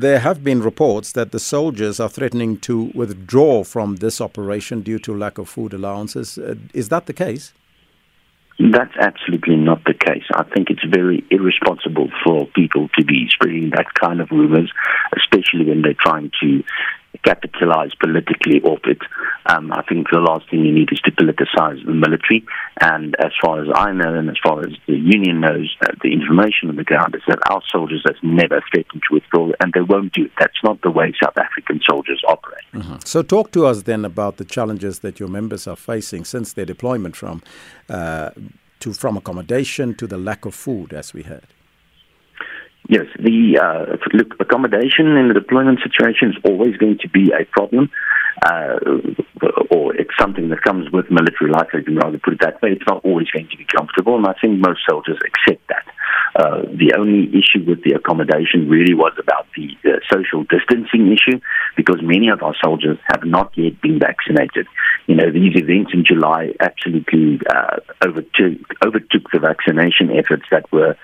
there have been reports that the soldiers are threatening to withdraw from this operation due to lack of food allowances. Uh, is that the case? That's absolutely not the case. I think it's very irresponsible for people to be spreading that kind of rumors, especially when they're trying to capitalize politically off it. Um, I think the last thing you need is to politicize the military. And as far as I know, and as far as the union knows, uh, the information on the ground is that our soldiers have never threatened to withdraw, and they won't do it. That's not the way South African soldiers operate. Mm-hmm. So, talk to us then about the challenges that your members are facing since their deployment from. Uh, to from accommodation to the lack of food, as we heard. Yes, the uh, look accommodation in the deployment situation is always going to be a problem, uh, or it's something that comes with military life. I can rather put it that way. It's not always going to be comfortable, and I think most soldiers accept that. Uh, the only issue with the accommodation really was about the social distancing issue, because many of our soldiers have not yet been vaccinated. You know, these events in July absolutely uh, overtook, overtook the vaccination efforts that were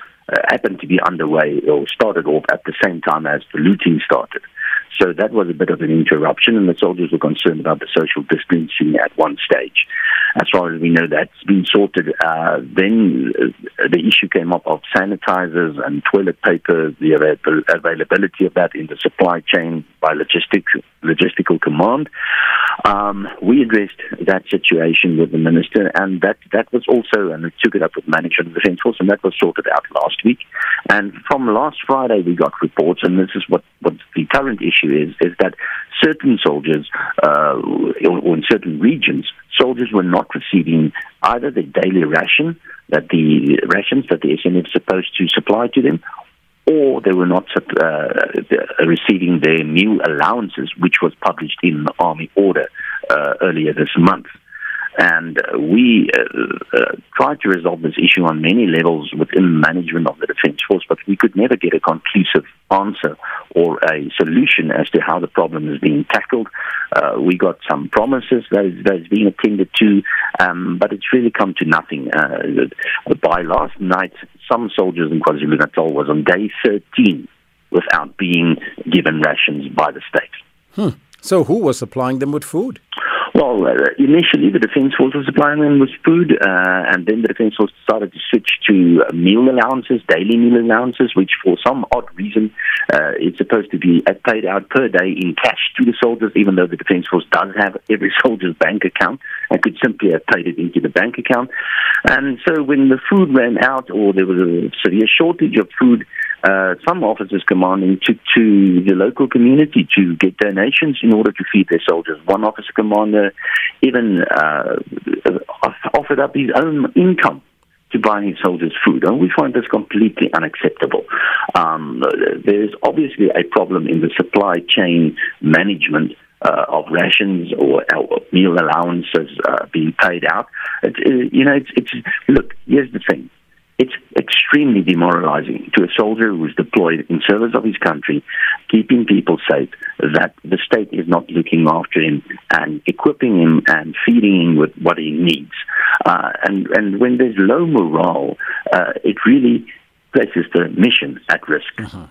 happened to be underway or started off at the same time as the looting started. So that was a bit of an interruption, and the soldiers were concerned about the social distancing at one stage. As far as we know, that's been sorted. Uh, then uh, the issue came up of sanitizers and toilet paper, the availability of that in the supply chain by logistic, logistical command. Um, we addressed that situation with the minister, and that, that was also, and we took it up with management of the Defence Force, and that was sorted out last week. And from last Friday, we got reports, and this is what, what the current issue is, is that certain soldiers, uh, or in certain regions, soldiers were not receiving either the daily ration, that the rations that the SANDF is supposed to supply to them, or they were not uh, receiving their new allowances, which was published in the Army Order uh, earlier this month. And uh, we uh, uh, tried to resolve this issue on many levels within management of the Defence Force, but we could never get a conclusive answer or a solution as to how the problem is being tackled. Uh, we got some promises that is, that is being attended to, um, but it's really come to nothing. Uh, by last night, some soldiers in KwaZulu Natal was on day 13 without being given rations by the state. Hmm. So, who was supplying them with food? Well, uh, initially the Defence Force was supplying them with food, uh, and then the Defence Force started to switch to meal allowances, daily meal allowances, which for some odd reason uh, it's supposed to be paid out per day in cash to the soldiers, even though the Defence Force does have every soldier's bank account and could simply have paid it into the bank account. And so when the food ran out or there was a severe shortage of food, uh, some officers commanding took to the local community to get donations in order to feed their soldiers. One officer commander even uh, offered up his own income to buy his soldiers food. And we find this completely unacceptable. Um, there's obviously a problem in the supply chain management uh, of rations or, meal allowances uh, being paid out. It's, uh, you know, it's, it's look. Here's the thing: it's extremely demoralizing to a soldier who is deployed in service of his country, keeping people safe, that the state is not looking after him and equipping him and feeding him with what he needs. Uh, and, and when there's low morale, uh, it really places the mission at risk. Uh-huh.